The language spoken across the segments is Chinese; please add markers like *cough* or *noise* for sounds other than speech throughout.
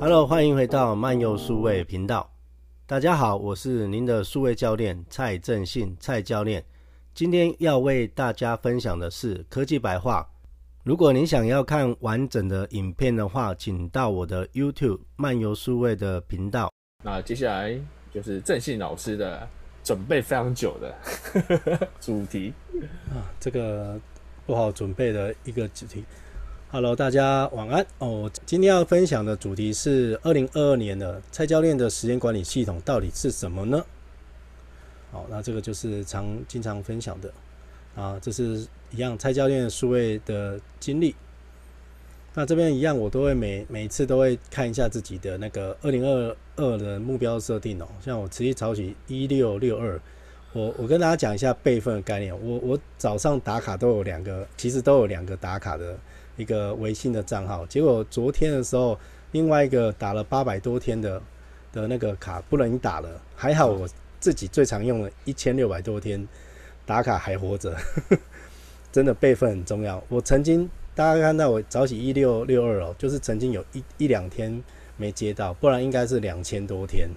Hello，欢迎回到漫游数位频道。大家好，我是您的数位教练蔡正信，蔡教练。今天要为大家分享的是科技白话。如果您想要看完整的影片的话，请到我的 YouTube 漫游数位的频道。那接下来就是正信老师的准备非常久的 *laughs* 主题啊，这个不好准备的一个主题。Hello，大家晚安哦。今天要分享的主题是二零二二年的蔡教练的时间管理系统到底是什么呢？好，那这个就是常经常分享的啊，这是一样蔡教练的数位的经历。那这边一样，我都会每每次都会看一下自己的那个二零二二的目标设定哦。像我持续早起一六六二，我我跟大家讲一下备份的概念。我我早上打卡都有两个，其实都有两个打卡的。一个微信的账号，结果昨天的时候，另外一个打了八百多天的的那个卡不能打了，还好我自己最常用的一千六百多天打卡还活着，*laughs* 真的备份很重要。我曾经大家看到我早起一六六二哦，就是曾经有一一两天没接到，不然应该是两千多天。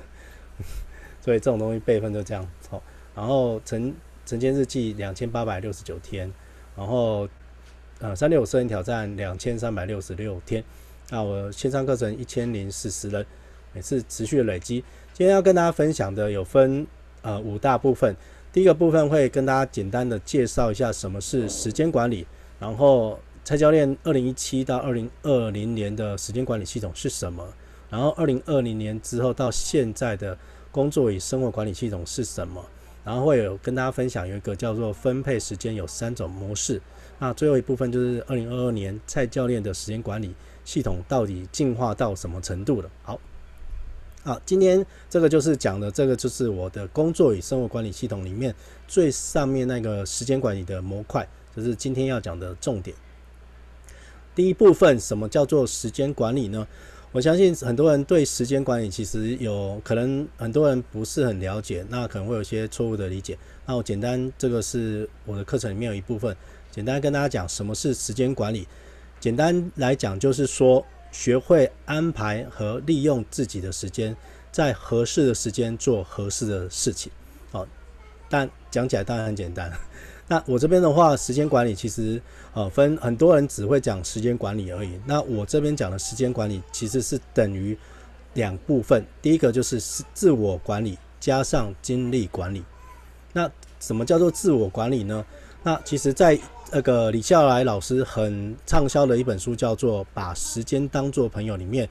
*laughs* 所以这种东西备份就这样哦。然后晨晨间日记两千八百六十九天，然后。呃，三六五摄影挑战两千三百六十六天，那我线上课程一千零四十人，每次持续累积。今天要跟大家分享的有分呃五大部分，第一个部分会跟大家简单的介绍一下什么是时间管理，然后蔡教练二零一七到二零二零年的时间管理系统是什么，然后二零二零年之后到现在的工作与生活管理系统是什么，然后会有跟大家分享有一个叫做分配时间有三种模式。那最后一部分就是二零二二年蔡教练的时间管理系统到底进化到什么程度了？好，好，今天这个就是讲的，这个就是我的工作与生活管理系统里面最上面那个时间管理的模块，就是今天要讲的重点。第一部分，什么叫做时间管理呢？我相信很多人对时间管理其实有可能很多人不是很了解，那可能会有些错误的理解。那我简单，这个是我的课程里面有一部分。简单跟大家讲什么是时间管理。简单来讲，就是说学会安排和利用自己的时间，在合适的时间做合适的事情。好，但讲起来当然很简单。*laughs* 那我这边的话，时间管理其实呃分很多人只会讲时间管理而已。那我这边讲的时间管理其实是等于两部分，第一个就是自我管理加上精力管理。那什么叫做自我管理呢？那其实，在那个李笑来老师很畅销的一本书叫做《把时间当作朋友》里面，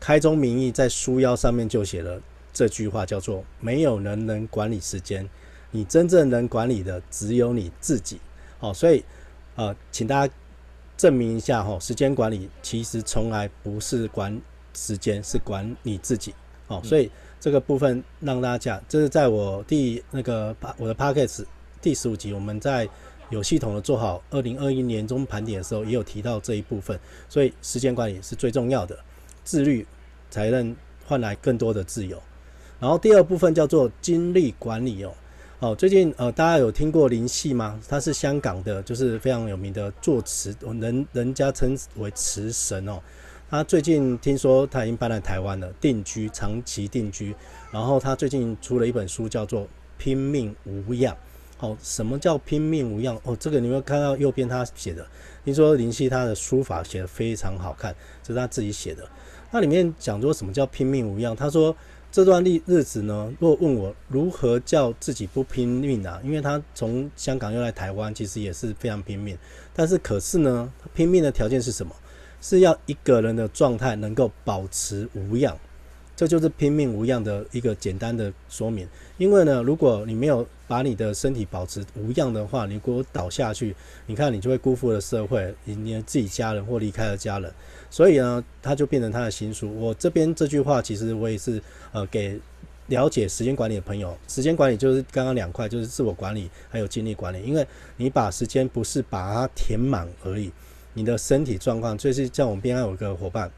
开宗明义在书腰上面就写了这句话，叫做“没有人能管理时间，你真正能管理的只有你自己”。好，所以呃，请大家证明一下哈，时间管理其实从来不是管时间，是管你自己。哦，所以这个部分让大家讲，这是在我第那个我的 Podcast 第十五集，我们在。有系统的做好二零二一年中盘点的时候，也有提到这一部分，所以时间管理是最重要的，自律才能换来更多的自由。然后第二部分叫做精力管理哦，哦，最近呃大家有听过林夕吗？他是香港的，就是非常有名的作词，人人家称为词神哦。他最近听说他已经搬来台湾了，定居长期定居。然后他最近出了一本书，叫做《拼命无恙》。好，什么叫拼命无恙？哦，这个你们看到右边他写的，听说林夕他的书法写得非常好看，这是他自己写的。那里面讲说什么叫拼命无恙？他说这段日日子呢，若问我如何叫自己不拼命啊？因为他从香港又来台湾，其实也是非常拼命。但是可是呢，拼命的条件是什么？是要一个人的状态能够保持无恙。这就是拼命无恙的一个简单的说明。因为呢，如果你没有把你的身体保持无恙的话，你如果倒下去，你看你就会辜负了社会，你的自己家人或离开了家人。所以呢，他就变成他的新书。我这边这句话，其实我也是呃给了解时间管理的朋友。时间管理就是刚刚两块，就是自我管理还有精力管理。因为你把时间不是把它填满而已，你的身体状况，就是像我们边上有一个伙伴，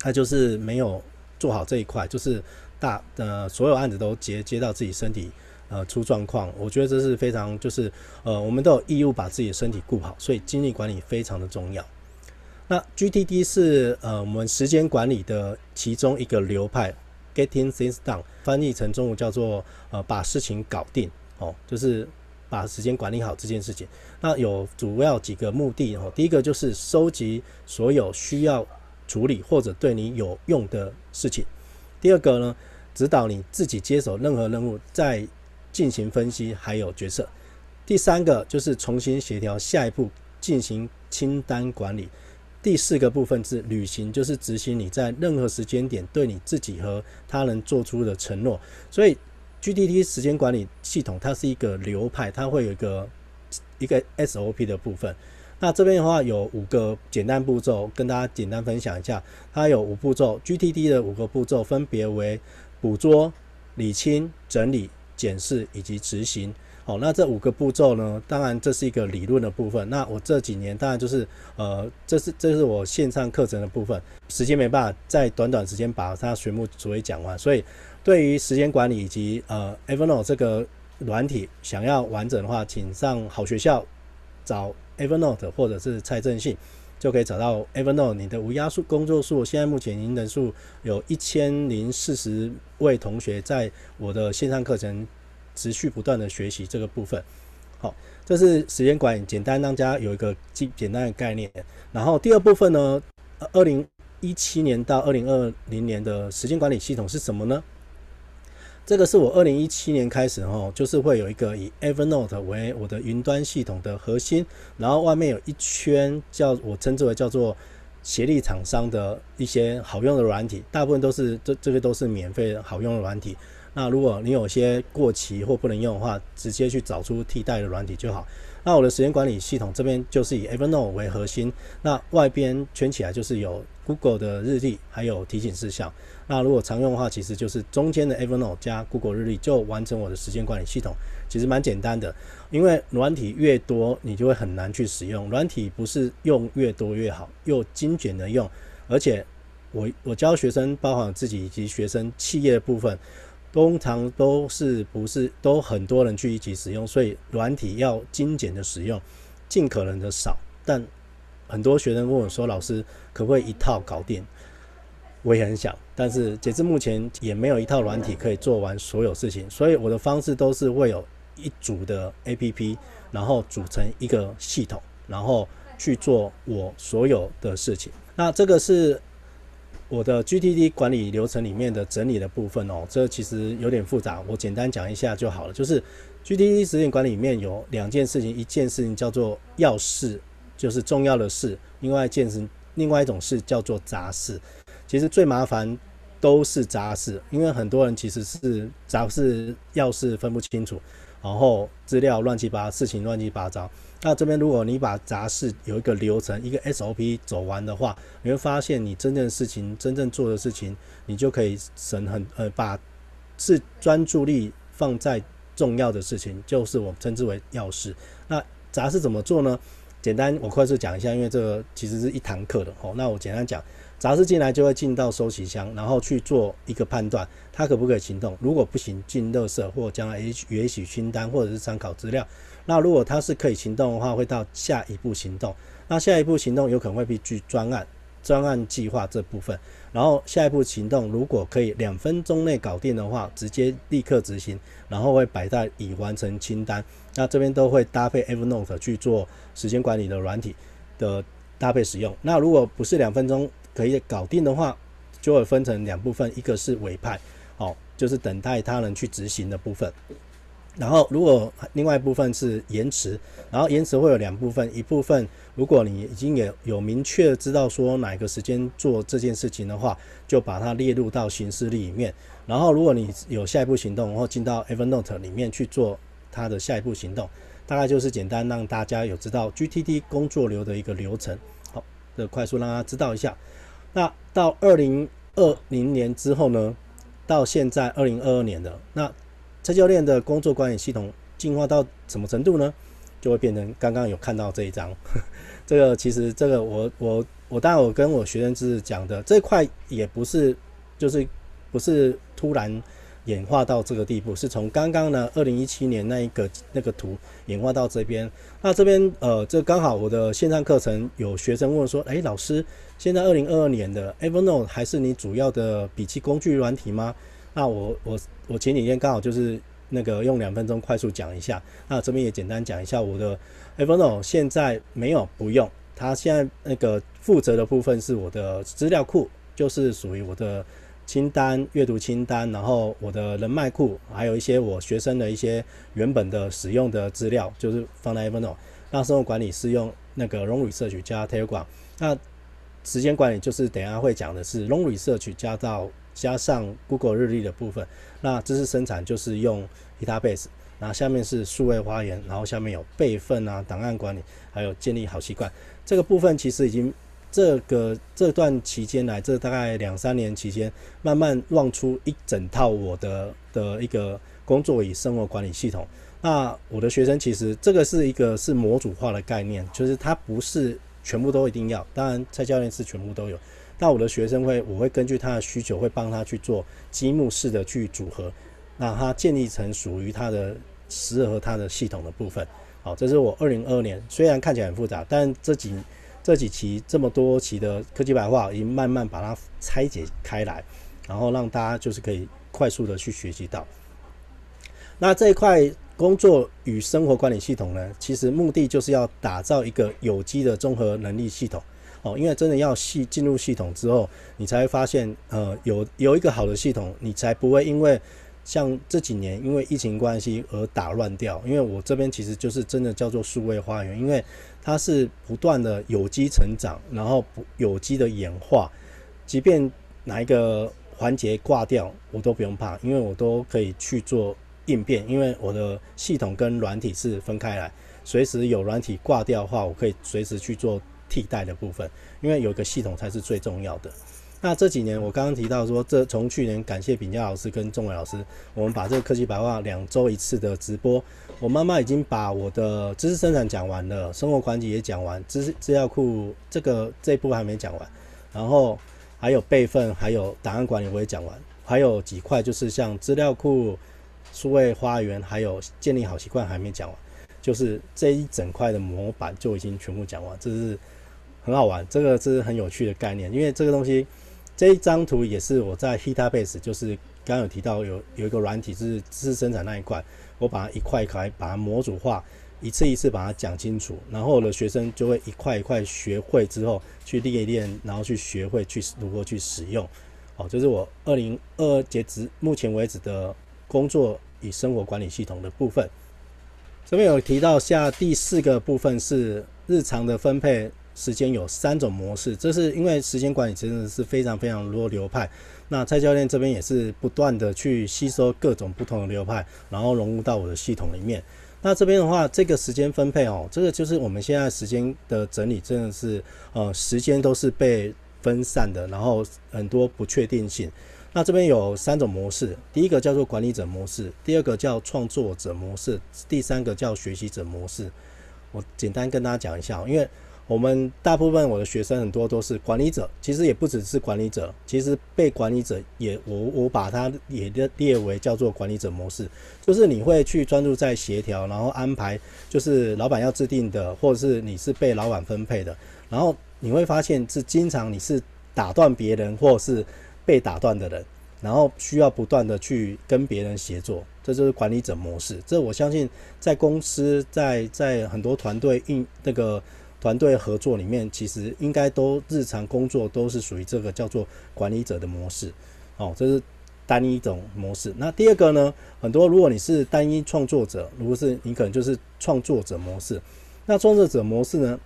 他就是没有。做好这一块，就是大呃所有案子都接接到自己身体呃出状况，我觉得这是非常就是呃我们都有义务把自己的身体顾好，所以精力管理非常的重要。那 GTD 是呃我们时间管理的其中一个流派，Getting Things Done，翻译成中文叫做呃把事情搞定哦，就是把时间管理好这件事情。那有主要几个目的哦，第一个就是收集所有需要处理或者对你有用的事情。第二个呢，指导你自己接手任何任务，再进行分析还有决策。第三个就是重新协调下一步进行清单管理。第四个部分是履行，就是执行你在任何时间点对你自己和他人做出的承诺。所以，GDT 时间管理系统它是一个流派，它会有一个一个 SOP 的部分。那这边的话有五个简单步骤，跟大家简单分享一下。它有五步骤，GTD 的五个步骤分别为捕捉、理清、整理、检视以及执行。好，那这五个步骤呢，当然这是一个理论的部分。那我这几年当然就是，呃，这是这是我线上课程的部分，时间没办法在短短时间把它全部逐一讲完。所以对于时间管理以及呃 Evernote 这个软体想要完整的话，请上好学校找 Evernote 或者是蔡正信，就可以找到 Evernote。你的无压缩工作数，现在目前已经人数有一千零四十位同学在我的线上课程。持续不断的学习这个部分，好，这是时间管理，简单让大家有一个简简单的概念。然后第二部分呢，二零一七年到二零二零年的时间管理系统是什么呢？这个是我二零一七年开始哦，就是会有一个以 Evernote 为我的云端系统的核心，然后外面有一圈叫我称之为叫做协力厂商的一些好用的软体，大部分都是这这个都是免费好用的软体。那如果你有些过期或不能用的话，直接去找出替代的软体就好。那我的时间管理系统这边就是以 Evernote 为核心，那外边圈起来就是有 Google 的日历，还有提醒事项。那如果常用的话，其实就是中间的 Evernote 加 Google 日历就完成我的时间管理系统，其实蛮简单的。因为软体越多，你就会很难去使用。软体不是用越多越好，又精简的用，而且我我教学生，包含自己以及学生企业的部分。通常都是不是都很多人去一起使用，所以软体要精简的使用，尽可能的少。但很多学生问我说：“老师，可不可以一套搞定？”我也很想，但是截至目前也没有一套软体可以做完所有事情。所以我的方式都是会有一组的 APP，然后组成一个系统，然后去做我所有的事情。那这个是。我的 GTD 管理流程里面的整理的部分哦，这其实有点复杂，我简单讲一下就好了。就是 GTD 时间管理里面有两件事情，一件事情叫做要事，就是重要的事；另外一件事，另外一种事叫做杂事。其实最麻烦都是杂事，因为很多人其实是杂事要事分不清楚，然后资料乱七八糟，事情乱七八糟。那这边如果你把杂事有一个流程，一个 SOP 走完的话，你会发现你真正的事情，真正做的事情，你就可以省很呃，把是专注力放在重要的事情，就是我们称之为要事。那杂事怎么做呢？简单我快速讲一下，因为这个其实是一堂课的哦。那我简单讲。杂事进来就会进到收集箱，然后去做一个判断，它可不可以行动？如果不行，进垃圾或将来允许清单或者是参考资料。那如果它是可以行动的话，会到下一步行动。那下一步行动有可能会必须专案、专案计划这部分。然后下一步行动如果可以两分钟内搞定的话，直接立刻执行，然后会摆在已完成清单。那这边都会搭配 Evernote 去做时间管理的软体的搭配使用。那如果不是两分钟，可以搞定的话，就会分成两部分，一个是委派，哦，就是等待他人去执行的部分。然后如果另外一部分是延迟，然后延迟会有两部分，一部分如果你已经有有明确知道说哪个时间做这件事情的话，就把它列入到行事历里面。然后如果你有下一步行动，然后进到 Evernote 里面去做它的下一步行动，大概就是简单让大家有知道 GTD 工作流的一个流程。好，的快速让大家知道一下。那到二零二零年之后呢？到现在二零二二年的那车教练的工作管理系统进化到什么程度呢？就会变成刚刚有看到这一张。*laughs* 这个其实这个我我我当然我跟我学生是讲的这块也不是就是不是突然演化到这个地步，是从刚刚呢二零一七年那一个那个图演化到这边。那这边呃，这刚好我的线上课程有学生问说，诶，老师，现在二零二二年的 Evernote 还是你主要的笔记工具软体吗？那我我我前几天刚好就是那个用两分钟快速讲一下，那这边也简单讲一下我的 Evernote 现在没有不用，它现在那个负责的部分是我的资料库，就是属于我的。清单、阅读清单，然后我的人脉库，还有一些我学生的一些原本的使用的资料，就是放在 Evernote。那生活管理是用那个 Long Research 加 Telegram。那时间管理就是等下会讲的是 Long Research 加到加上 Google 日历的部分。那知识生产就是用 Database。那下面是数位花园，然后下面有备份啊、档案管理，还有建立好习惯。这个部分其实已经。这个这段期间来，这大概两三年期间，慢慢弄出一整套我的的一个工作与生活管理系统。那我的学生其实这个是一个是模组化的概念，就是它不是全部都一定要。当然，蔡教练是全部都有。那我的学生会，我会根据他的需求，会帮他去做积木式的去组合，让他建立成属于他的适合他的系统的部分。好，这是我二零二二年，虽然看起来很复杂，但这几。这几期这么多期的科技白话，已经慢慢把它拆解开来，然后让大家就是可以快速的去学习到。那这一块工作与生活管理系统呢，其实目的就是要打造一个有机的综合能力系统哦。因为真的要细进入系统之后，你才会发现，呃，有有一个好的系统，你才不会因为。像这几年因为疫情关系而打乱掉，因为我这边其实就是真的叫做数位花园，因为它是不断的有机成长，然后不有机的演化，即便哪一个环节挂掉，我都不用怕，因为我都可以去做应变，因为我的系统跟软体是分开来，随时有软体挂掉的话，我可以随时去做替代的部分，因为有一个系统才是最重要的。那这几年我刚刚提到说，这从去年感谢炳佳老师跟钟伟老师，我们把这个科技白话两周一次的直播，我妈妈已经把我的知识生产讲完了，生活管理也讲完，资资料库这个这一部分还没讲完，然后还有备份，还有档案管理我也讲完，还有几块就是像资料库、数位花园，还有建立好习惯还没讲完，就是这一整块的模板就已经全部讲完，这是很好玩，这个是很有趣的概念，因为这个东西。这一张图也是我在 Hitabase，就是刚刚有提到有有一个软体是知识生产那一块，我把它一块一块把它模组化，一次一次把它讲清楚，然后我的学生就会一块一块学会之后去练一练，然后去学会去如何去使用。好，这是我二零二二截止目前为止的工作与生活管理系统的部分。这边有提到下第四个部分是日常的分配。时间有三种模式，这是因为时间管理真的是非常非常多流派。那蔡教练这边也是不断的去吸收各种不同的流派，然后融入到我的系统里面。那这边的话，这个时间分配哦，这个就是我们现在时间的整理，真的是呃时间都是被分散的，然后很多不确定性。那这边有三种模式，第一个叫做管理者模式，第二个叫创作者模式，第三个叫学习者模式。我简单跟大家讲一下，因为。我们大部分我的学生很多都是管理者，其实也不只是管理者，其实被管理者也我我把它也列列为叫做管理者模式，就是你会去专注在协调，然后安排，就是老板要制定的，或者是你是被老板分配的，然后你会发现是经常你是打断别人或是被打断的人，然后需要不断的去跟别人协作，这就是管理者模式。这我相信在公司在在很多团队应那个。团队合作里面，其实应该都日常工作都是属于这个叫做管理者的模式，哦，这是单一种模式。那第二个呢，很多如果你是单一创作者，如果是你可能就是创作者模式。那创作者模式呢，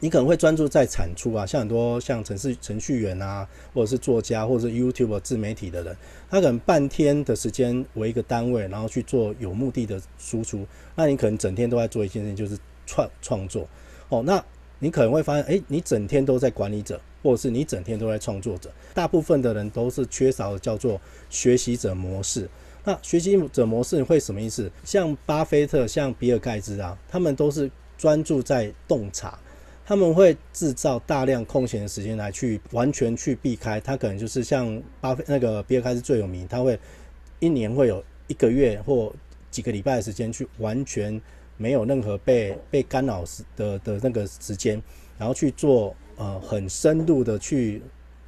你可能会专注在产出啊，像很多像程序程序员啊，或者是作家，或者是 YouTube 自媒体的人，他可能半天的时间为一个单位，然后去做有目的的输出。那你可能整天都在做一件事情，就是创创作。哦，那你可能会发现，诶，你整天都在管理者，或者是你整天都在创作者。大部分的人都是缺少的叫做学习者模式。那学习者模式会什么意思？像巴菲特、像比尔盖茨啊，他们都是专注在洞察，他们会制造大量空闲的时间来去完全去避开。他可能就是像巴菲那个比尔盖茨最有名，他会。一年会有一个月或几个礼拜的时间去完全没有任何被被干扰的的那个时间，然后去做呃很深度的去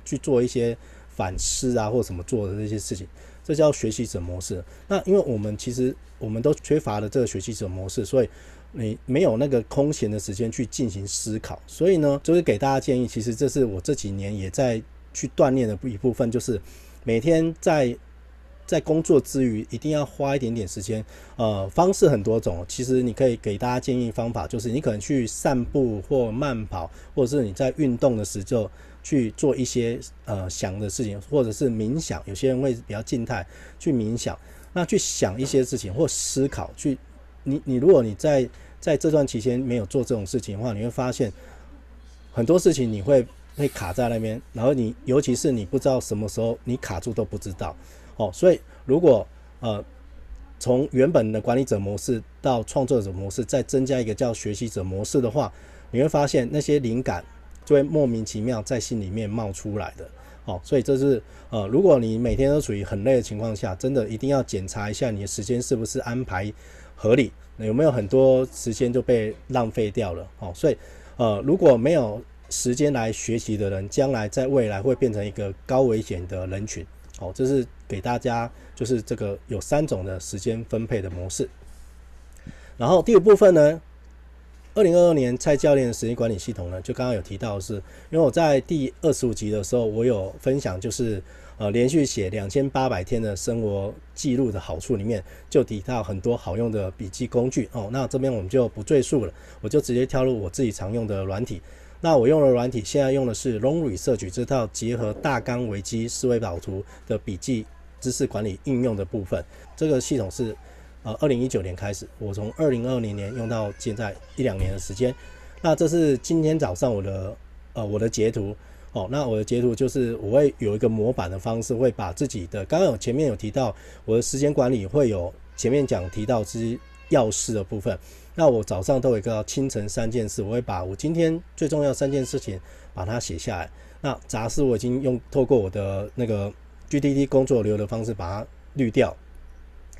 去做一些反思啊或什么做的这些事情，这叫学习者模式。那因为我们其实我们都缺乏了这个学习者模式，所以你没有那个空闲的时间去进行思考。所以呢，就是给大家建议，其实这是我这几年也在去锻炼的一部分，就是每天在。在工作之余，一定要花一点点时间。呃，方式很多种，其实你可以给大家建议方法，就是你可能去散步或慢跑，或者是你在运动的时候去做一些呃想的事情，或者是冥想。有些人会比较静态去冥想，那去想一些事情或思考。去你你如果你在在这段期间没有做这种事情的话，你会发现很多事情你会会卡在那边，然后你尤其是你不知道什么时候你卡住都不知道。哦，所以如果呃从原本的管理者模式到创作者模式，再增加一个叫学习者模式的话，你会发现那些灵感就会莫名其妙在心里面冒出来的。哦，所以这是呃，如果你每天都处于很累的情况下，真的一定要检查一下你的时间是不是安排合理，有没有很多时间就被浪费掉了。哦，所以呃，如果没有时间来学习的人，将来在未来会变成一个高危险的人群。哦，这是给大家，就是这个有三种的时间分配的模式。然后第五部分呢，二零二二年蔡教练的时间管理系统呢，就刚刚有提到是，因为我在第二十五集的时候，我有分享，就是呃连续写两千八百天的生活记录的好处里面，就提到很多好用的笔记工具哦。那这边我们就不赘述了，我就直接跳入我自己常用的软体。那我用的软体，现在用的是 Long Research 这套结合大纲、维基、思维导图的笔记知识管理应用的部分。这个系统是呃二零一九年开始，我从二零二零年用到现在一两年的时间。那这是今天早上我的呃我的截图哦。那我的截图就是我会有一个模板的方式，会把自己的刚刚有前面有提到我的时间管理会有前面讲提到之要事的部分。那我早上都有一个清晨三件事，我会把我今天最重要三件事情把它写下来。那杂事我已经用透过我的那个 GTD 工作流的方式把它滤掉。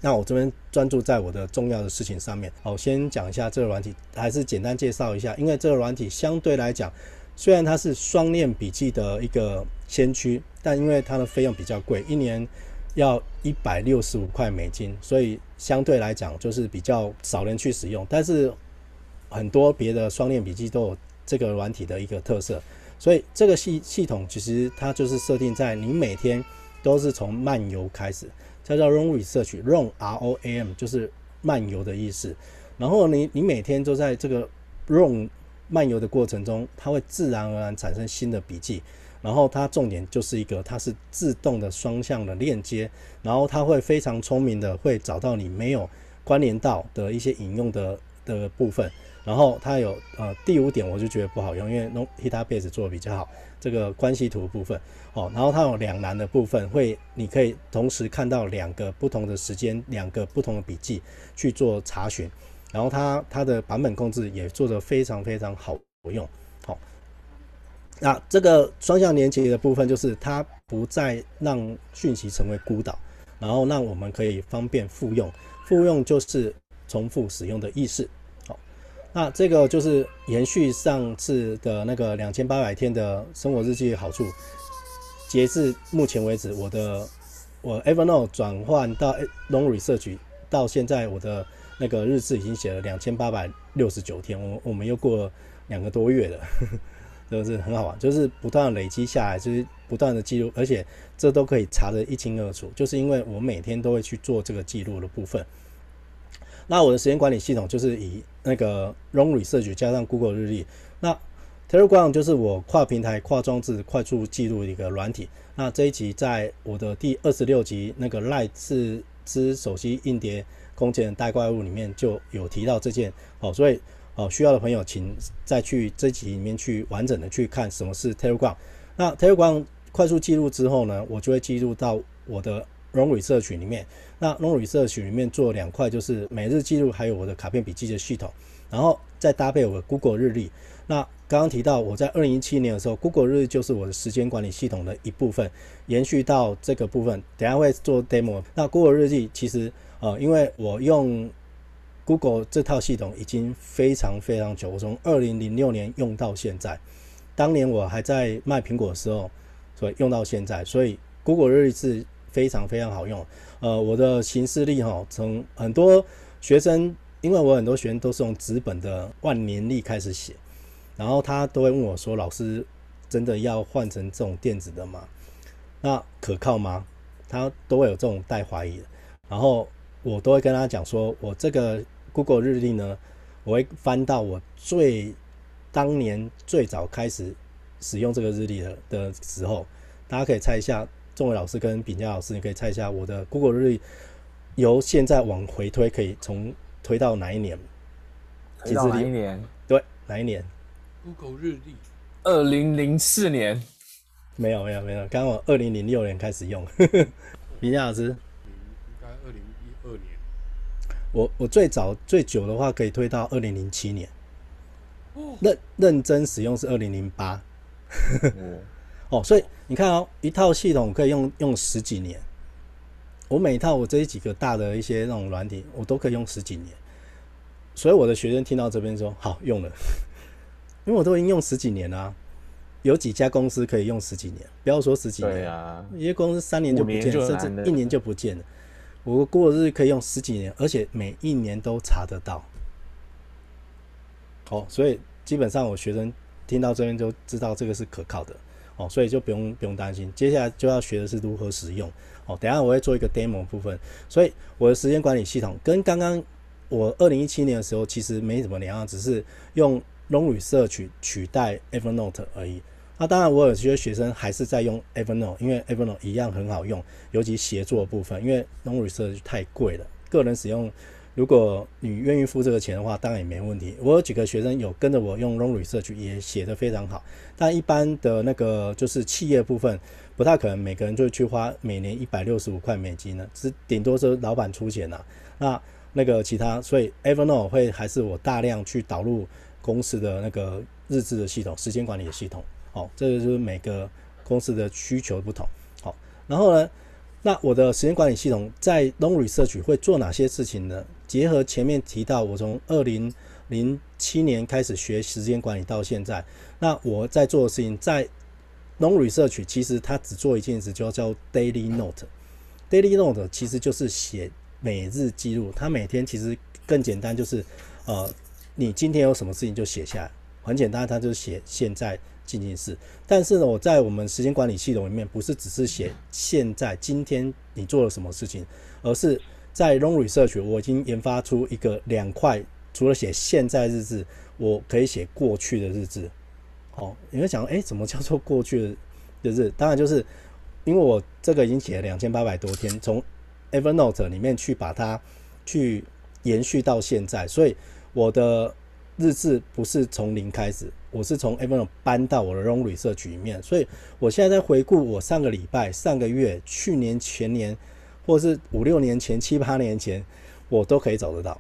那我这边专注在我的重要的事情上面。好，先讲一下这个软体，还是简单介绍一下，因为这个软体相对来讲，虽然它是双链笔记的一个先驱，但因为它的费用比较贵，一年。要一百六十五块美金，所以相对来讲就是比较少人去使用。但是很多别的双链笔记都有这个软体的一个特色，所以这个系系统其实它就是设定在你每天都是从漫游开始，叫叫 ROAM Research，ROAM R O A M 就是漫游的意思。然后你你每天都在这个 ROAM 漫游的过程中，它会自然而然产生新的笔记。然后它重点就是一个，它是自动的双向的链接，然后它会非常聪明的会找到你没有关联到的一些引用的的部分。然后它有呃第五点我就觉得不好用，因为 Notedatabase 做的比较好，这个关系图部分哦。然后它有两栏的部分，会你可以同时看到两个不同的时间，两个不同的笔记去做查询。然后它它的版本控制也做得非常非常好用。好那这个双向连接的部分，就是它不再让讯息成为孤岛，然后让我们可以方便复用。复用就是重复使用的意思。那这个就是延续上次的那个两千八百天的生活日记的好处。截至目前为止，我的我 Evernote 转换到 Long Research 到现在，我的那个日志已经写了两千八百六十九天。我我们又过了两个多月了。*laughs* 这个是很好玩，就是不断累积下来，就是不断的记录，而且这都可以查得一清二楚。就是因为我每天都会去做这个记录的部分。那我的时间管理系统就是以那个 Long Research 加上 Google 日历。那 Telegram 就是我跨平台、跨装置快速记录一个软体。那这一集在我的第二十六集那个赖四只手机硬碟空间的大怪物里面就有提到这件哦，所以。哦，需要的朋友请再去这集里面去完整的去看什么是 Telegram。那 Telegram 快速记录之后呢，我就会记录到我的 Long Research 里面。那 Long Research 里面做两块，就是每日记录，还有我的卡片笔记的系统。然后再搭配我的 Google 日历。那刚刚提到我在二零一七年的时候，Google 日历就是我的时间管理系统的一部分，延续到这个部分，等下会做 demo。那 Google 日历其实呃，因为我用 Google 这套系统已经非常非常久，我从二零零六年用到现在，当年我还在卖苹果的时候，所以用到现在，所以 Google 日历是非常非常好用。呃，我的行事历哈，从很多学生，因为我很多学生都是用纸本的万年历开始写。然后他都会问我说：“老师，真的要换成这种电子的吗？那可靠吗？”他都会有这种带怀疑的。然后我都会跟他讲说：“我这个 Google 日历呢，我会翻到我最当年最早开始使用这个日历的的时候，大家可以猜一下，仲伟老师跟炳佳老师，你可以猜一下我的 Google 日历由现在往回推，可以从推到哪一年？推到哪一年？对，哪一年？” Google 日历，二零零四年，没有没有没有，刚好二零零六年开始用。*laughs* 炳佳老师，应该二零一二年。我我最早最久的话可以推到二零零七年。认认真使用是二零零八。*laughs* 哦，所以你看哦，一套系统可以用用十几年。我每一套我这几个大的一些那种软体，我都可以用十几年。所以我的学生听到这边说好用了。*laughs* 因为我都已经用十几年了，啊，有几家公司可以用十几年？不要说十几年，对啊，一些公司三年就不见，甚至一年就不见了。我过日可以用十几年，而且每一年都查得到。哦，所以基本上我学生听到这边就知道这个是可靠的哦，所以就不用不用担心。接下来就要学的是如何使用哦。等下我会做一个 demo 部分，所以我的时间管理系统跟刚刚我二零一七年的时候其实没什么两样，只是用。Long Research 取代 Evernote 而已。那当然，我有些学生还是在用 Evernote，因为 Evernote 一样很好用，尤其协作部分。因为 Long Research 太贵了，个人使用，如果你愿意付这个钱的话，当然也没问题。我有几个学生有跟着我用 Long Research，也写得非常好。但一般的那个就是企业部分，不太可能每个人就去花每年一百六十五块美金呢，只顶多是老板出钱呐。那那个其他，所以 Evernote 会还是我大量去导入。公司的那个日志的系统、时间管理的系统，好，这个就是每个公司的需求不同，好，然后呢，那我的时间管理系统在 Long Research 会做哪些事情呢？结合前面提到，我从二零零七年开始学时间管理到现在，那我在做的事情，在 Long Research 其实它只做一件事，就叫 Daily Note。Daily Note 其实就是写每日记录，它每天其实更简单，就是呃。你今天有什么事情就写下来，很简单，它就写现在进行式。但是呢，我在我们时间管理系统里面，不是只是写现在今天你做了什么事情，而是在 Long Research 我已经研发出一个两块，除了写现在日志，我可以写过去的日志。哦，你会想，哎，怎么叫做过去的日志？当然就是因为我这个已经写了两千八百多天，从 Evernote 里面去把它去延续到现在，所以。我的日志不是从零开始，我是从 Evernote 搬到我的 Long Research 里面，所以我现在在回顾我上个礼拜、上个月、去年、前年，或者是五六年前、七八年前，我都可以找得到。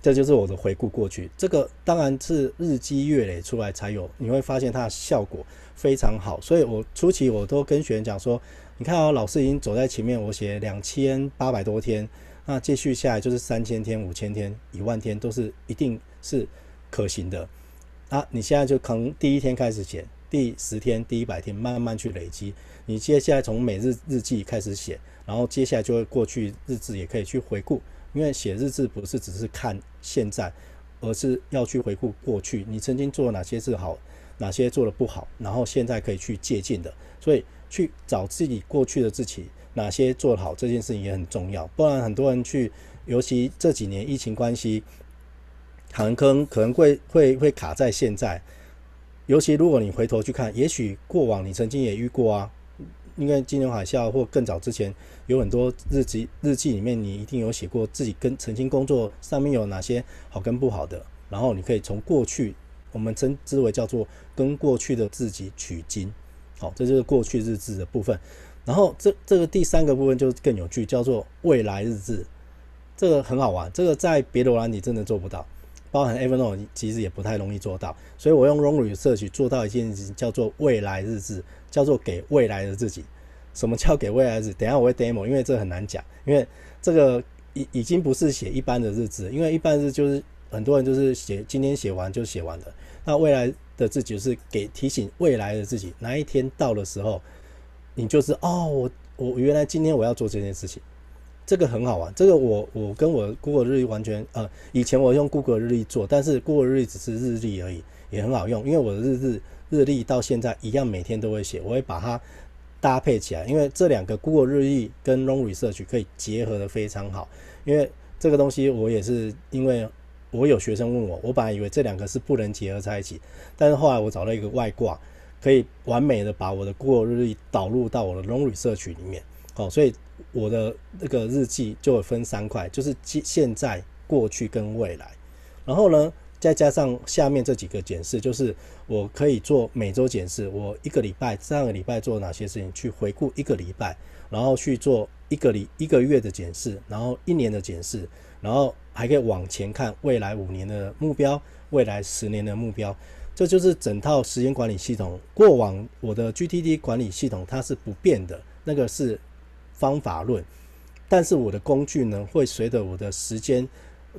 这就是我的回顾过去。这个当然是日积月累出来才有，你会发现它的效果非常好。所以我初期我都跟学员讲说：“你看哦，老师已经走在前面，我写两千八百多天。”那继续下来就是三千天、五千天、一万天，都是一定是可行的。啊，你现在就从第一天开始写，第十天、第一百天，慢慢去累积。你接下来从每日日记开始写，然后接下来就会过去日志也可以去回顾，因为写日志不是只是看现在，而是要去回顾过去，你曾经做了哪些事好，哪些做的不好，然后现在可以去借鉴的。所以去找自己过去的自己。哪些做得好，这件事情也很重要，不然很多人去，尤其这几年疫情关系，很坑可能会会会卡在现在。尤其如果你回头去看，也许过往你曾经也遇过啊，因为金融海啸或更早之前，有很多日记日记里面，你一定有写过自己跟曾经工作上面有哪些好跟不好的，然后你可以从过去，我们称之为叫做跟过去的自己取经，好，这就是过去日志的部分。然后这这个第三个部分就更有趣，叫做未来日志，这个很好玩，这个在别的软体真的做不到。包含 Evernote 其实也不太容易做到，所以我用 r o n g Research 做到一件事情，叫做未来日志，叫做给未来的自己。什么叫给未来日志？等下我会 demo，因为这很难讲，因为这个已已经不是写一般的日志，因为一般日就是很多人就是写今天写完就写完了，那未来的自己是给提醒未来的自己，哪一天到的时候，你就是哦，我我原来今天我要做这件事情。这个很好玩，这个我我跟我 Google 日历完全呃，以前我用 Google 日历做，但是 Google 日历只是日历而已，也很好用，因为我的日志日历到现在一样每天都会写，我会把它搭配起来，因为这两个 Google 日历跟 Long Research 可以结合得非常好，因为这个东西我也是因为我有学生问我，我本来以为这两个是不能结合在一起，但是后来我找到一个外挂，可以完美的把我的 Google 日历导入到我的 Long Research 里面，好，所以。我的那个日记就会分三块，就是现在、过去跟未来。然后呢，再加上下面这几个检视，就是我可以做每周检视，我一个礼拜、上个礼拜做哪些事情，去回顾一个礼拜，然后去做一个礼一个月的检视，然后一年的检视，然后还可以往前看未来五年的目标，未来十年的目标。这就是整套时间管理系统。过往我的 GTD 管理系统它是不变的，那个是。方法论，但是我的工具呢，会随着我的时间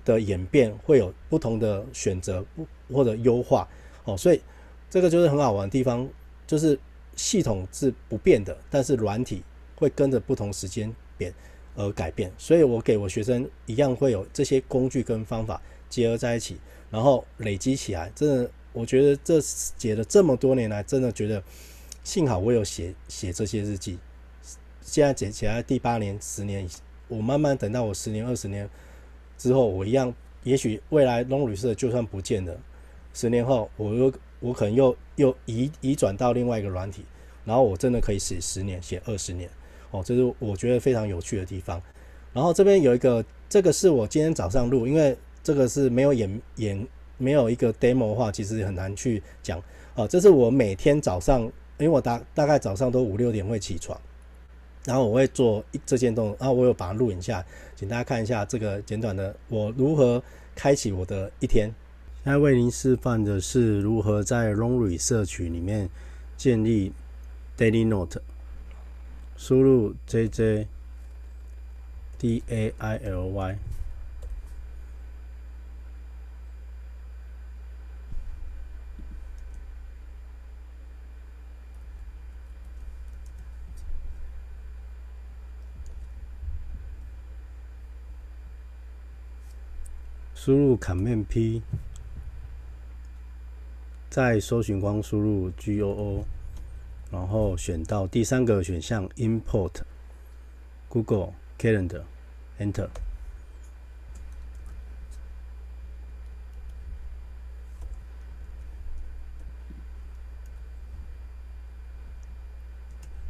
的演变，会有不同的选择或者优化哦，所以这个就是很好玩的地方，就是系统是不变的，但是软体会跟着不同时间变而改变，所以我给我学生一样会有这些工具跟方法结合在一起，然后累积起来，真的，我觉得这写了这么多年来，真的觉得幸好我有写写这些日记。现在写起来第八年、十年，我慢慢等到我十年、二十年之后，我一样，也许未来 Long Research 就算不见了，十年后我又我可能又又移移转到另外一个软体，然后我真的可以写十年、写二十年，哦，这是我觉得非常有趣的地方。然后这边有一个，这个是我今天早上录，因为这个是没有演演没有一个 demo 的话，其实很难去讲。哦，这是我每天早上，因为我大大概早上都五六点会起床。然后我会做这件动作，然后我有把它录影下，请大家看一下这个简短的我如何开启我的一天。现在为您示范的是如何在 Longry 社区里面建立 Daily Note。输入 JJ D A I L Y。输入 Command P，在搜寻框输入 G O O，然后选到第三个选项 Import Google Calendar，Enter。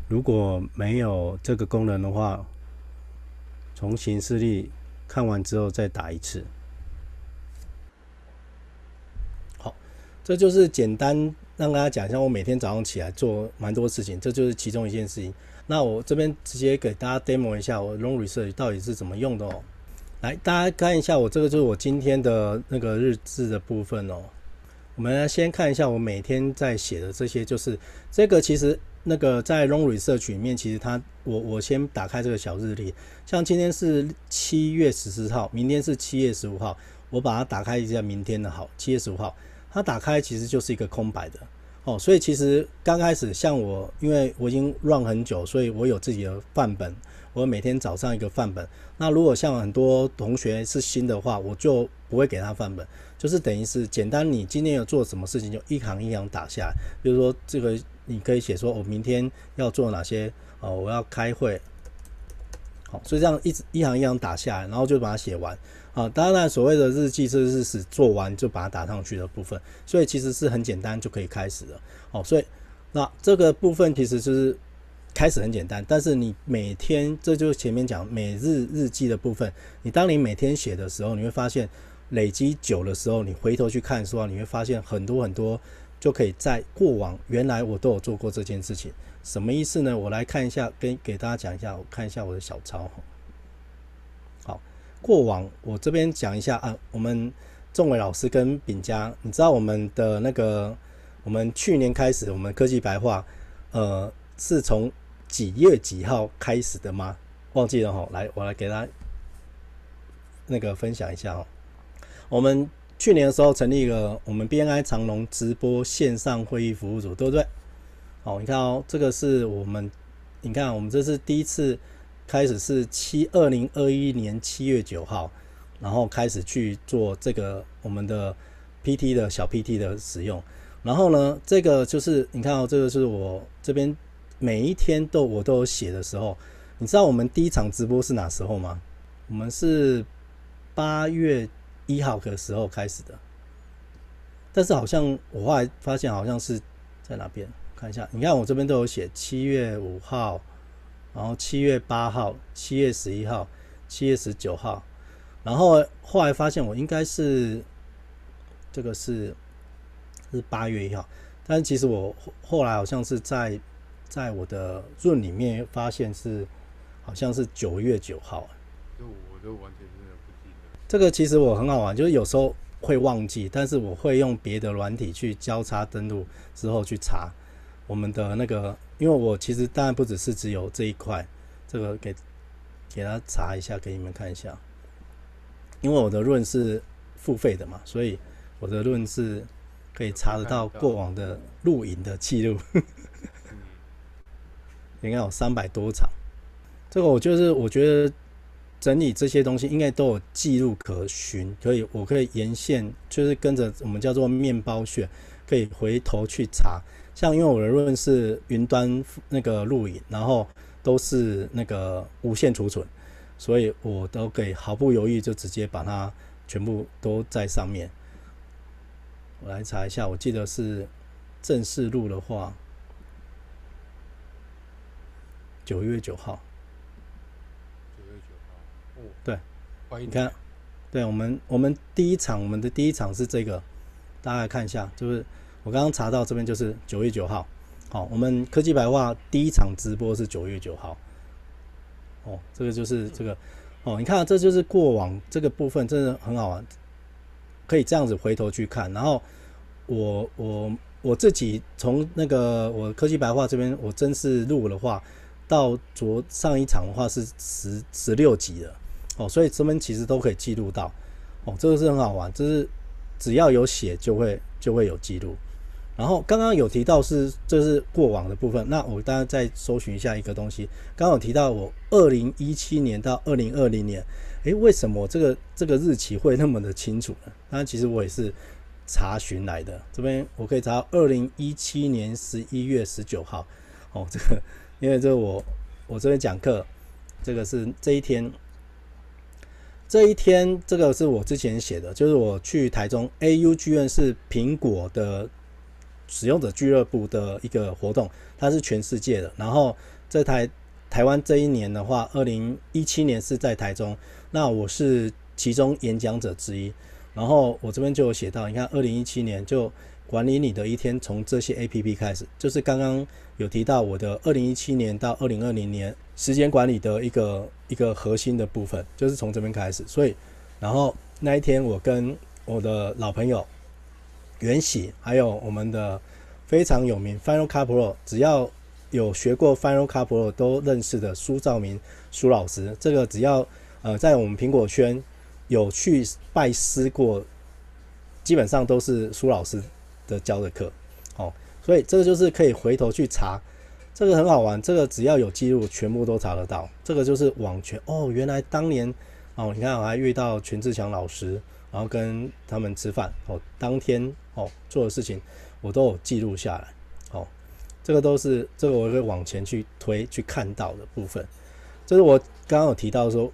如果没有这个功能的话，从行事历看完之后再打一次。这就是简单让大家讲一下，我每天早上起来做蛮多事情，这就是其中一件事情。那我这边直接给大家 demo 一下我 Long Research 到底是怎么用的哦。来，大家看一下我这个就是我今天的那个日志的部分哦。我们先看一下我每天在写的这些，就是这个其实那个在 Long Research 里面，其实它我我先打开这个小日历，像今天是七月十四号，明天是七月十五号，我把它打开一下，明天的好，七月十五号。它打开其实就是一个空白的哦，所以其实刚开始像我，因为我已经 run 很久，所以我有自己的范本，我每天早上一个范本。那如果像很多同学是新的话，我就不会给他范本，就是等于是简单，你今天有做什么事情就一行一行打下来。比如说这个你可以写说，我明天要做哪些哦，我要开会，好，所以这样一直一行一行打下来，然后就把它写完。啊，当然，所谓的日记是日史做完就把它打上去的部分，所以其实是很简单就可以开始了。哦，所以那这个部分其实就是开始很简单，但是你每天，这就是前面讲每日日记的部分，你当你每天写的时候，你会发现累积久的时候，你回头去看的时候，你会发现很多很多就可以在过往原来我都有做过这件事情，什么意思呢？我来看一下，跟给大家讲一下，我看一下我的小抄。过往我这边讲一下啊，我们仲伟老师跟炳佳，你知道我们的那个，我们去年开始，我们科技白话，呃，是从几月几号开始的吗？忘记了哈，来，我来给大家那个分享一下哦。我们去年的时候成立一个我们 BNI 长隆直播线上会议服务组，对不对？好，你看哦，这个是我们，你看我们这是第一次开始是七二零二一年七月九号，然后开始去做这个我们的 PT 的小 PT 的使用。然后呢，这个就是你看哦，这个是我这边每一天都我都有写的时候。你知道我们第一场直播是哪时候吗？我们是八月一号的时候开始的，但是好像我后来发现好像是在哪边看一下。你看我这边都有写七月五号，然后七月八号、七月十一号、七月十九号，然后后来发现我应该是这个是是八月一号，但其实我后来好像是在在我的润里面发现是。好像是九月九号，就我都完全真的不记得。这个其实我很好玩，就是有时候会忘记，但是我会用别的软体去交叉登录之后去查我们的那个，因为我其实当然不只是只有这一块，这个给给他查一下，给你们看一下。因为我的论是付费的嘛，所以我的论是可以查得到过往的录影的记录，*laughs* 应该有三百多场。这个我就是我觉得整理这些东西应该都有记录可循，可以我可以沿线就是跟着我们叫做面包屑，可以回头去查。像因为我的论是云端那个录影，然后都是那个无线储存，所以我都可以毫不犹豫就直接把它全部都在上面。我来查一下，我记得是正式录的话，九月九号。对，你看，对我们我们第一场我们的第一场是这个，大家来看一下，就是我刚刚查到这边就是九月九号，好，我们科技白话第一场直播是九月九号，哦，这个就是这个，哦，你看这就是过往这个部分真的很好玩，可以这样子回头去看，然后我我我自己从那个我科技白话这边我真是录的话，到昨上一场的话是十十六集了。哦，所以这边其实都可以记录到，哦，这个是很好玩，就是只要有写就会就会有记录。然后刚刚有提到是这是过往的部分，那我当然再搜寻一下一个东西。刚刚有提到我二零一七年到二零二零年，诶，为什么这个这个日期会那么的清楚呢？当然其实我也是查询来的。这边我可以查到二零一七年十一月十九号，哦，这个因为这个我我这边讲课，这个是这一天。这一天，这个是我之前写的，就是我去台中 AU 剧院是苹果的使用者俱乐部的一个活动，它是全世界的。然后这台台湾这一年的话，二零一七年是在台中，那我是其中演讲者之一。然后我这边就有写到，你看二零一七年就管理你的一天，从这些 APP 开始，就是刚刚有提到我的二零一七年到二零二零年。时间管理的一个一个核心的部分，就是从这边开始。所以，然后那一天，我跟我的老朋友袁喜，还有我们的非常有名 Final Cut Pro，只要有学过 Final Cut Pro 都认识的苏兆明苏老师。这个只要呃在我们苹果圈有去拜师过，基本上都是苏老师的教的课。哦，所以这个就是可以回头去查。这个很好玩，这个只要有记录，全部都查得到。这个就是网权哦，原来当年哦，你看我还遇到全志强老师，然后跟他们吃饭哦，当天哦做的事情我都有记录下来。哦，这个都是这个我会往前去推去看到的部分。这是我刚刚有提到说，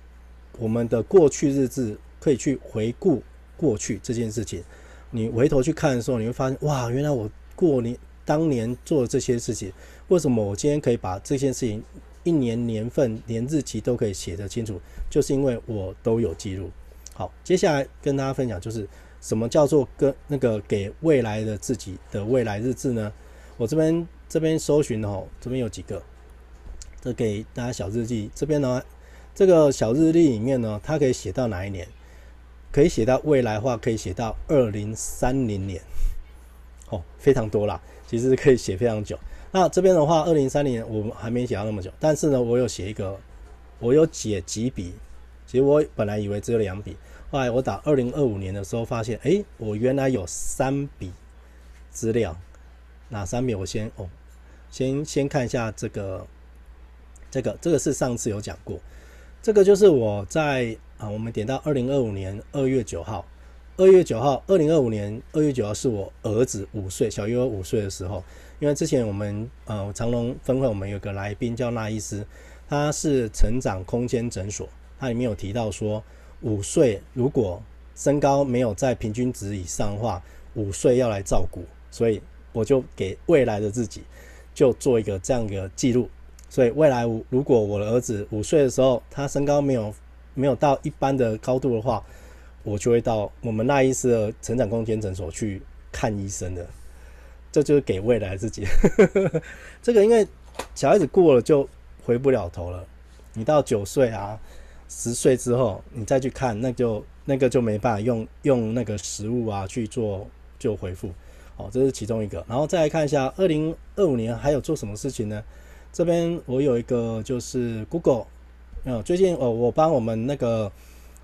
我们的过去日志可以去回顾过去这件事情。你回头去看的时候，你会发现哇，原来我过年当年做的这些事情。为什么我今天可以把这件事情一年年份连日期都可以写得清楚？就是因为我都有记录。好，接下来跟大家分享就是什么叫做跟那个给未来的自己的未来日志呢？我这边这边搜寻哦，这边有几个，这给大家小日记。这边呢，这个小日历里面呢，它可以写到哪一年？可以写到未来的话，可以写到二零三零年，哦，非常多啦，其实可以写非常久。那这边的话，二零三零年我还没写到那么久，但是呢，我有写一个，我有写几笔。其实我本来以为只有两笔，后来我打二零二五年的时候，发现，哎，我原来有三笔资料。哪三笔？我先哦，先先看一下这个，这个这个是上次有讲过，这个就是我在啊，我们点到二零二五年二月九号，二月九号，二零二五年二月九号是我儿子五岁，小于我五岁的时候。因为之前我们呃长隆分会，我们有个来宾叫那医师，他是成长空间诊所，他里面有提到说，五岁如果身高没有在平均值以上的话，五岁要来照顾，所以我就给未来的自己就做一个这样一个记录，所以未来如果我的儿子五岁的时候，他身高没有没有到一般的高度的话，我就会到我们赖医师的成长空间诊所去看医生的。这就是给未来自己，*laughs* 这个因为小孩子过了就回不了头了。你到九岁啊、十岁之后，你再去看，那就那个就没办法用用那个食物啊去做就回复。哦，这是其中一个。然后再来看一下，二零二五年还有做什么事情呢？这边我有一个就是 Google，嗯，最近哦，我帮我们那个。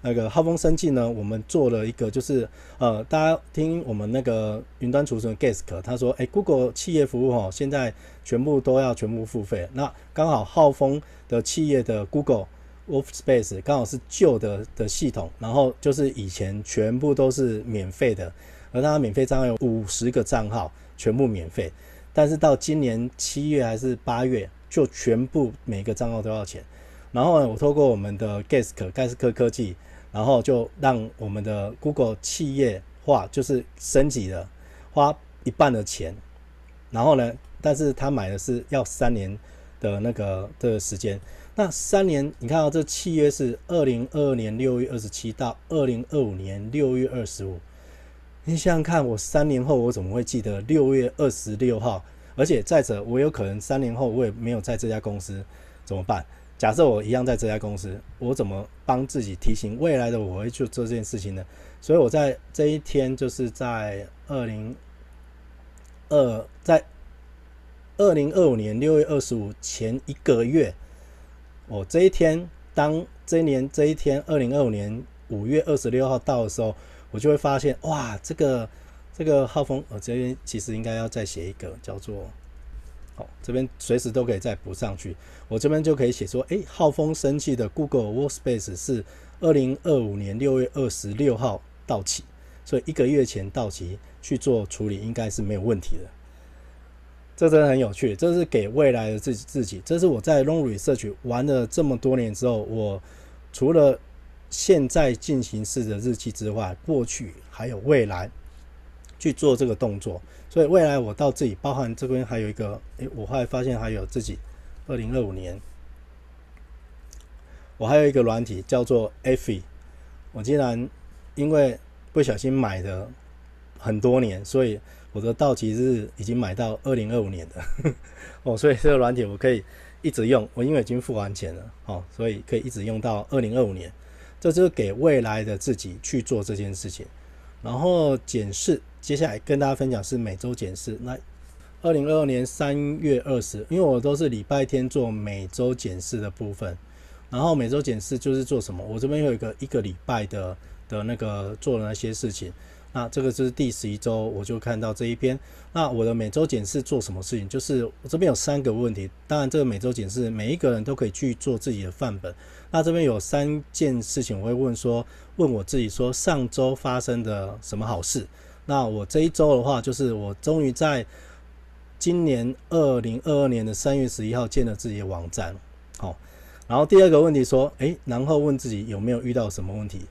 那个浩峰生技呢，我们做了一个，就是呃，大家听我们那个云端储存 Gask，他说，哎，Google 企业服务哈，现在全部都要全部付费。那刚好浩峰的企业的 Google Workspace 刚好是旧的的系统，然后就是以前全部都是免费的，而它免费账号有五十个账号，全部免费。但是到今年七月还是八月，就全部每个账号都要钱。然后呢，我透过我们的 Gask 盖斯克科技。然后就让我们的 Google 企业化，就是升级了，花一半的钱。然后呢，但是他买的是要三年的那个的时间。那三年，你看到这契约是二零二二年六月二十七到二零二五年六月二十五。你想想看，我三年后我怎么会记得六月二十六号？而且再者，我有可能三年后我也没有在这家公司，怎么办？假设我一样在这家公司，我怎么帮自己提醒未来的我会去做这件事情呢？所以我在这一天，就是在二零二在二零二五年六月二十五前一个月，我这一天当这一年这一天二零二五年五月二十六号到的时候，我就会发现哇，这个这个浩峰，我这边其实应该要再写一个叫做。好，这边随时都可以再补上去。我这边就可以写说，诶，浩峰生气的 Google Workspace 是二零二五年六月二十六号到期，所以一个月前到期去做处理，应该是没有问题的。这真的很有趣，这是给未来的自己自己。这是我在 Long Research 玩了这么多年之后，我除了现在进行式的日记之外，过去还有未来去做这个动作。所以未来我到自己，包含这边还有一个，诶，我后来发现还有自己，二零二五年，我还有一个软体叫做 Effie，我竟然因为不小心买的很多年，所以我的到期日已经买到二零二五年的，哦，所以这个软体我可以一直用，我因为已经付完钱了，哦，所以可以一直用到二零二五年，这就是给未来的自己去做这件事情，然后检视。接下来跟大家分享是每周检视。那二零二二年三月二十，因为我都是礼拜天做每周检视的部分。然后每周检视就是做什么？我这边有一个一个礼拜的的那个做的那些事情。那这个就是第十一周，我就看到这一篇。那我的每周检视做什么事情？就是我这边有三个问题。当然，这个每周检视每一个人都可以去做自己的范本。那这边有三件事情，我会问说，问我自己说，上周发生的什么好事？那我这一周的话，就是我终于在今年二零二二年的三月十一号建了自己的网站，好。然后第二个问题说，诶，然后问自己有没有遇到什么问题？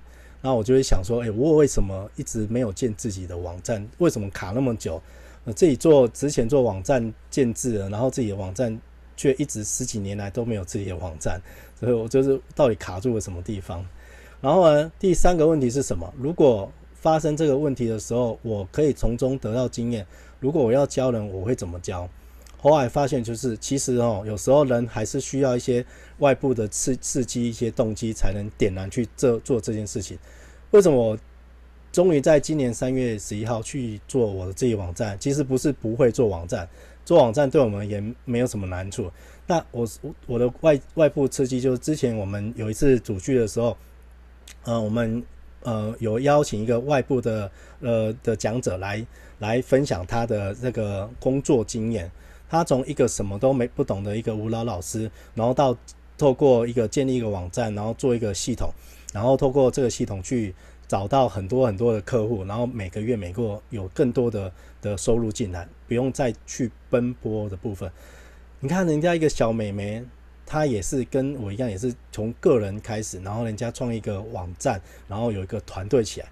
然后我就会想说，诶，我为什么一直没有建自己的网站？为什么卡那么久？呃，自己做之前做网站建置了，然后自己的网站却一直十几年来都没有自己的网站，所以我就是到底卡住了什么地方？然后呢，第三个问题是什么？如果发生这个问题的时候，我可以从中得到经验。如果我要教人，我会怎么教？后来发现，就是其实哦，有时候人还是需要一些外部的刺刺激、一些动机，才能点燃去这做这件事情。为什么我终于在今年三月十一号去做我的这一网站。其实不是不会做网站，做网站对我们也没有什么难处。那我我的外外部刺激就是之前我们有一次组聚的时候，呃，我们呃有邀请一个外部的呃的讲者来来分享他的这个工作经验。他从一个什么都没不懂的一个无脑老师，然后到透过一个建立一个网站，然后做一个系统，然后透过这个系统去找到很多很多的客户，然后每个月每个有更多的的收入进来，不用再去奔波的部分。你看人家一个小美眉，她也是跟我一样，也是从个人开始，然后人家创一个网站，然后有一个团队起来。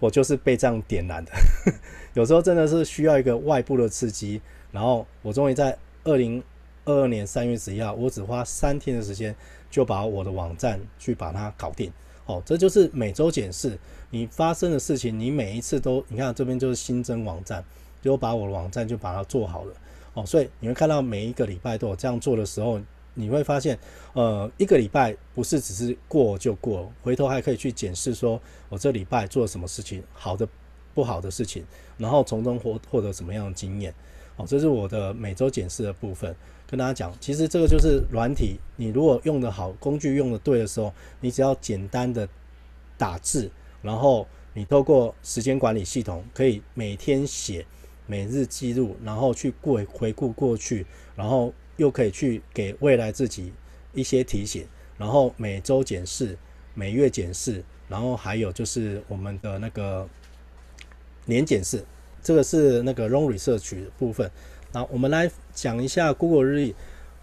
我就是被这样点燃的。*laughs* 有时候真的是需要一个外部的刺激，然后我终于在二零二二年三月十一号，我只花三天的时间就把我的网站去把它搞定。哦，这就是每周检视你发生的事情，你每一次都，你看这边就是新增网站，就把我的网站就把它做好了。哦，所以你会看到每一个礼拜都有这样做的时候，你会发现，呃，一个礼拜不是只是过就过，回头还可以去检视说，我这礼拜做了什么事情，好的、不好的事情，然后从中获获得什么样的经验。哦，这是我的每周检视的部分，跟大家讲，其实这个就是软体，你如果用得好，工具用得对的时候，你只要简单的打字，然后你透过时间管理系统，可以每天写。每日记录，然后去过回顾过去，然后又可以去给未来自己一些提醒，然后每周检视，每月检视，然后还有就是我们的那个年检视，这个是那个 long research 部分。那我们来讲一下 Google 日历。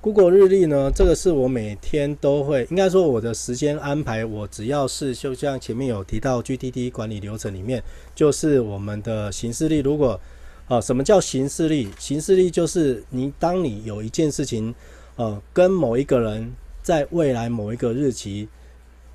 Google 日历呢，这个是我每天都会，应该说我的时间安排，我只要是就像前面有提到 GTD 管理流程里面，就是我们的行事历，如果啊，什么叫行事历？行事历就是你当你有一件事情，呃，跟某一个人在未来某一个日期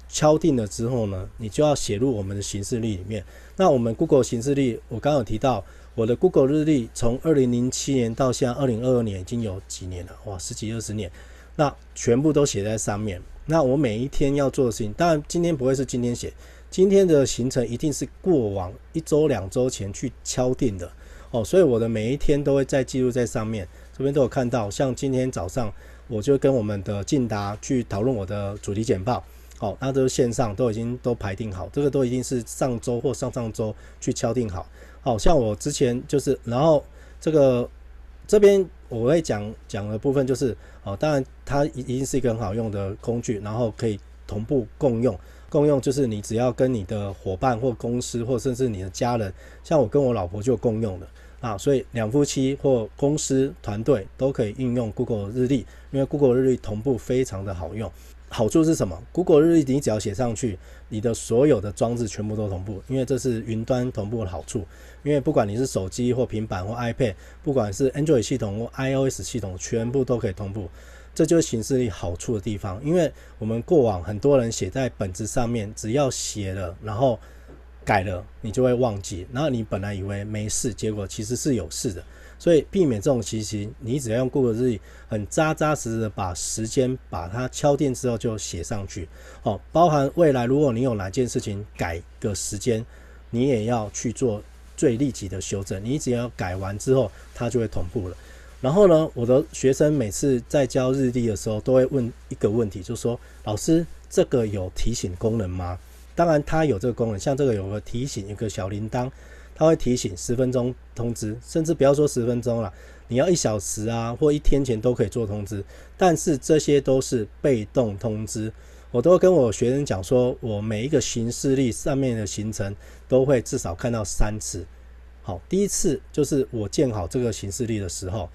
敲定了之后呢，你就要写入我们的行事历里面。那我们 Google 行事历，我刚刚有提到，我的 Google 日历从二零零七年到现在二零二二年已经有几年了，哇，十几二十年，那全部都写在上面。那我每一天要做的事情，当然今天不会是今天写，今天的行程一定是过往一周两周前去敲定的。哦，所以我的每一天都会再记录在上面，这边都有看到。像今天早上，我就跟我们的进达去讨论我的主题简报。好，那都是线上都已经都排定好，这个都一定是上周或上上周去敲定好。好，像我之前就是，然后这个这边我会讲讲的部分就是，哦，当然它一定是一个很好用的工具，然后可以同步共用。共用就是你只要跟你的伙伴或公司或甚至你的家人，像我跟我老婆就共用的啊，所以两夫妻或公司团队都可以应用 Google 日历，因为 Google 日历同步非常的好用。好处是什么？Google 日历你只要写上去，你的所有的装置全部都同步，因为这是云端同步的好处。因为不管你是手机或平板或 iPad，不管是 Android 系统或 iOS 系统，全部都可以同步。这就是行事历好处的地方，因为我们过往很多人写在本子上面，只要写了，然后改了，你就会忘记，然后你本来以为没事，结果其实是有事的。所以避免这种情形，你只要用 Google 日历，很扎扎实实的把时间把它敲定之后就写上去。哦，包含未来如果你有哪件事情改个时间，你也要去做最立即的修正。你只要改完之后，它就会同步了。然后呢，我的学生每次在交日历的时候，都会问一个问题，就是说：“老师，这个有提醒功能吗？”当然，它有这个功能，像这个有个提醒，一个小铃铛，它会提醒十分钟通知，甚至不要说十分钟了，你要一小时啊，或一天前都可以做通知。但是这些都是被动通知，我都会跟我学生讲说，我每一个行事历上面的行程都会至少看到三次。好，第一次就是我建好这个行事历的时候。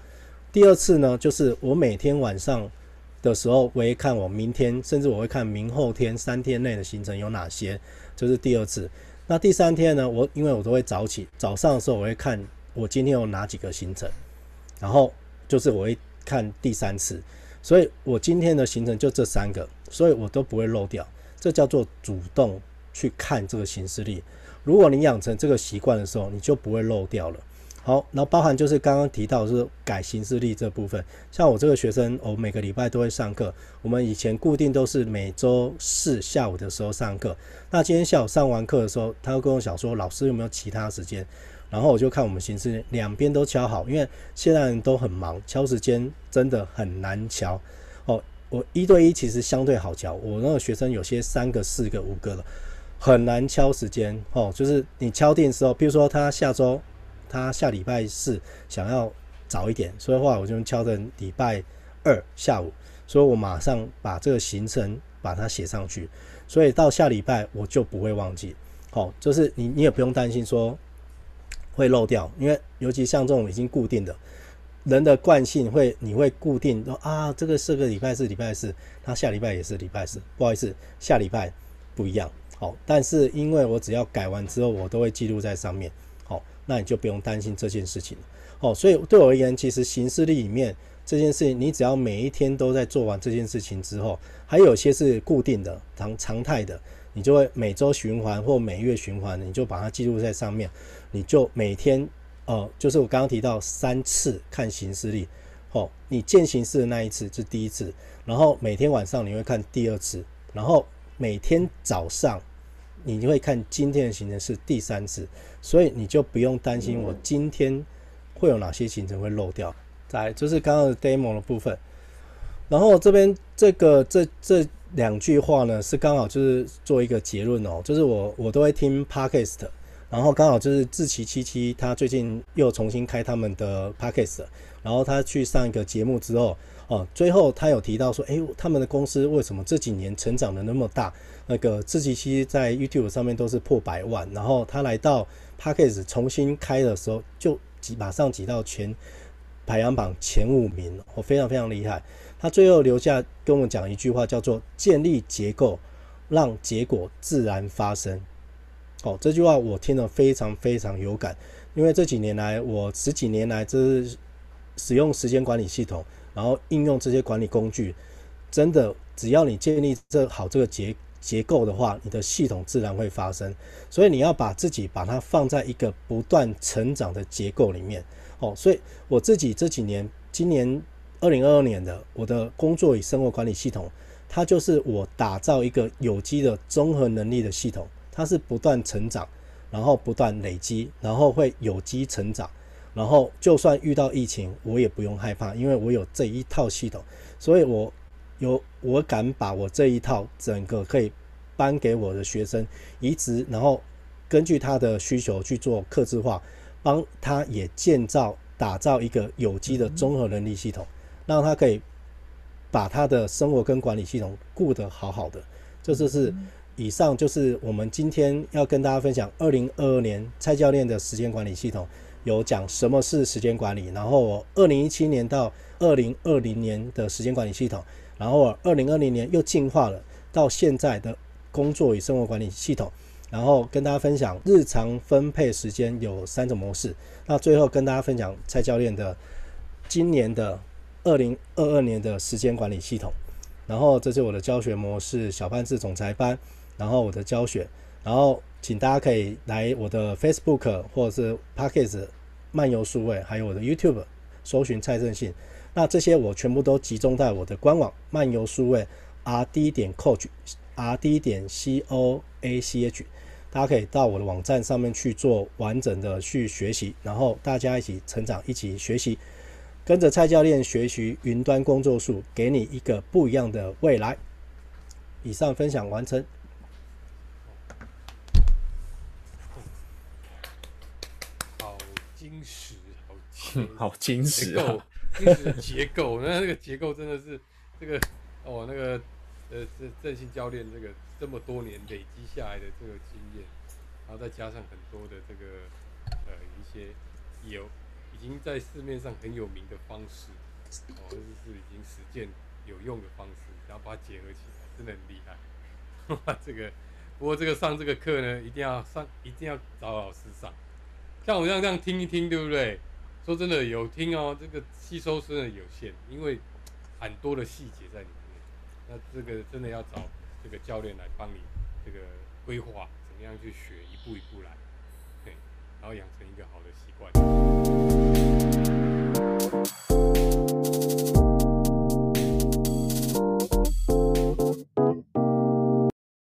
第二次呢，就是我每天晚上的时候，我会看我明天，甚至我会看明后天三天内的行程有哪些，这是第二次。那第三天呢，我因为我都会早起，早上的时候我会看我今天有哪几个行程，然后就是我会看第三次，所以我今天的行程就这三个，所以我都不会漏掉，这叫做主动去看这个行事历。如果你养成这个习惯的时候，你就不会漏掉了。好，然后包含就是刚刚提到是改行事历这部分，像我这个学生，我每个礼拜都会上课。我们以前固定都是每周四下午的时候上课。那今天下午上完课的时候，他又跟我讲说，老师有没有其他时间？然后我就看我们行事历，两边都敲好，因为现在人都很忙，敲时间真的很难敲。哦，我一对一其实相对好敲，我那个学生有些三个、四个、五个的，很难敲时间。哦，就是你敲定的时候，比如说他下周。他下礼拜四想要早一点，所以的话我就敲成礼拜二下午，所以我马上把这个行程把它写上去，所以到下礼拜我就不会忘记。好，就是你你也不用担心说会漏掉，因为尤其像这种已经固定的，人的惯性会你会固定说啊，这个是个礼拜四礼拜四，他下礼拜也是礼拜四，不好意思，下礼拜不一样。好，但是因为我只要改完之后，我都会记录在上面。那你就不用担心这件事情了哦。所以对我而言，其实行事历里面这件事情，你只要每一天都在做完这件事情之后，还有些是固定的、常常态的，你就会每周循环或每月循环，你就把它记录在上面。你就每天呃，就是我刚刚提到三次看行事历哦，你见行事的那一次是第一次，然后每天晚上你会看第二次，然后每天早上。你就会看今天的行程是第三次，所以你就不用担心我今天会有哪些行程会漏掉。再就是刚刚的 demo 的部分，然后这边这个这这两句话呢是刚好就是做一个结论哦，就是我我都会听 podcast，然后刚好就是志奇七七他最近又重新开他们的 podcast，然后他去上一个节目之后哦，最后他有提到说，诶，他们的公司为什么这几年成长的那么大？那个志祺七七在 YouTube 上面都是破百万，然后他来到 Podcast 重新开的时候，就挤马上挤到全排行榜前五名，我非常非常厉害。他最后留下跟我们讲一句话，叫做“建立结构，让结果自然发生”。哦，这句话我听了非常非常有感，因为这几年来，我十几年来就是使用时间管理系统，然后应用这些管理工具，真的只要你建立这好这个结。结构的话，你的系统自然会发生，所以你要把自己把它放在一个不断成长的结构里面哦。所以我自己这几年，今年二零二二年的我的工作与生活管理系统，它就是我打造一个有机的综合能力的系统，它是不断成长，然后不断累积，然后会有机成长，然后就算遇到疫情，我也不用害怕，因为我有这一套系统，所以我。有，我敢把我这一套整个可以颁给我的学生移植，然后根据他的需求去做客制化，帮他也建造打造一个有机的综合能力系统，让他可以把他的生活跟管理系统顾得好好的。这就是以上就是我们今天要跟大家分享二零二二年蔡教练的时间管理系统，有讲什么是时间管理，然后我二零一七年到二零二零年的时间管理系统。然后，二零二零年又进化了到现在的工作与生活管理系统。然后跟大家分享日常分配时间有三种模式。那最后跟大家分享蔡教练的今年的二零二二年的时间管理系统。然后这是我的教学模式小班制总裁班。然后我的教学。然后请大家可以来我的 Facebook 或者是 Podcast 漫游数位，还有我的 YouTube 搜寻蔡正信。那这些我全部都集中在我的官网漫游数位 R D 点 Coach R D 点 C O A C H，大家可以到我的网站上面去做完整的去学习，然后大家一起成长，一起学习，跟着蔡教练学习云端工作术，给你一个不一样的未来。以上分享完成。好金石，好 *laughs* 好精实啊。结构，那那个结构真的是这个哦，那个呃，这正兴教练这个这么多年累积下来的这个经验，然后再加上很多的这个呃一些有已经在市面上很有名的方式，哦，就是已经实践有用的方式，然后把它结合起来，真的很厉害。哇，*laughs* 这个不过这个上这个课呢，一定要上，一定要找老师上。像我这样这样听一听，对不对？说真的，有听哦，这个吸收真的有限，因为很多的细节在里面，那这个真的要找这个教练来帮你这个规划，怎么样去学，一步一步来，嘿，然后养成一个好的习惯。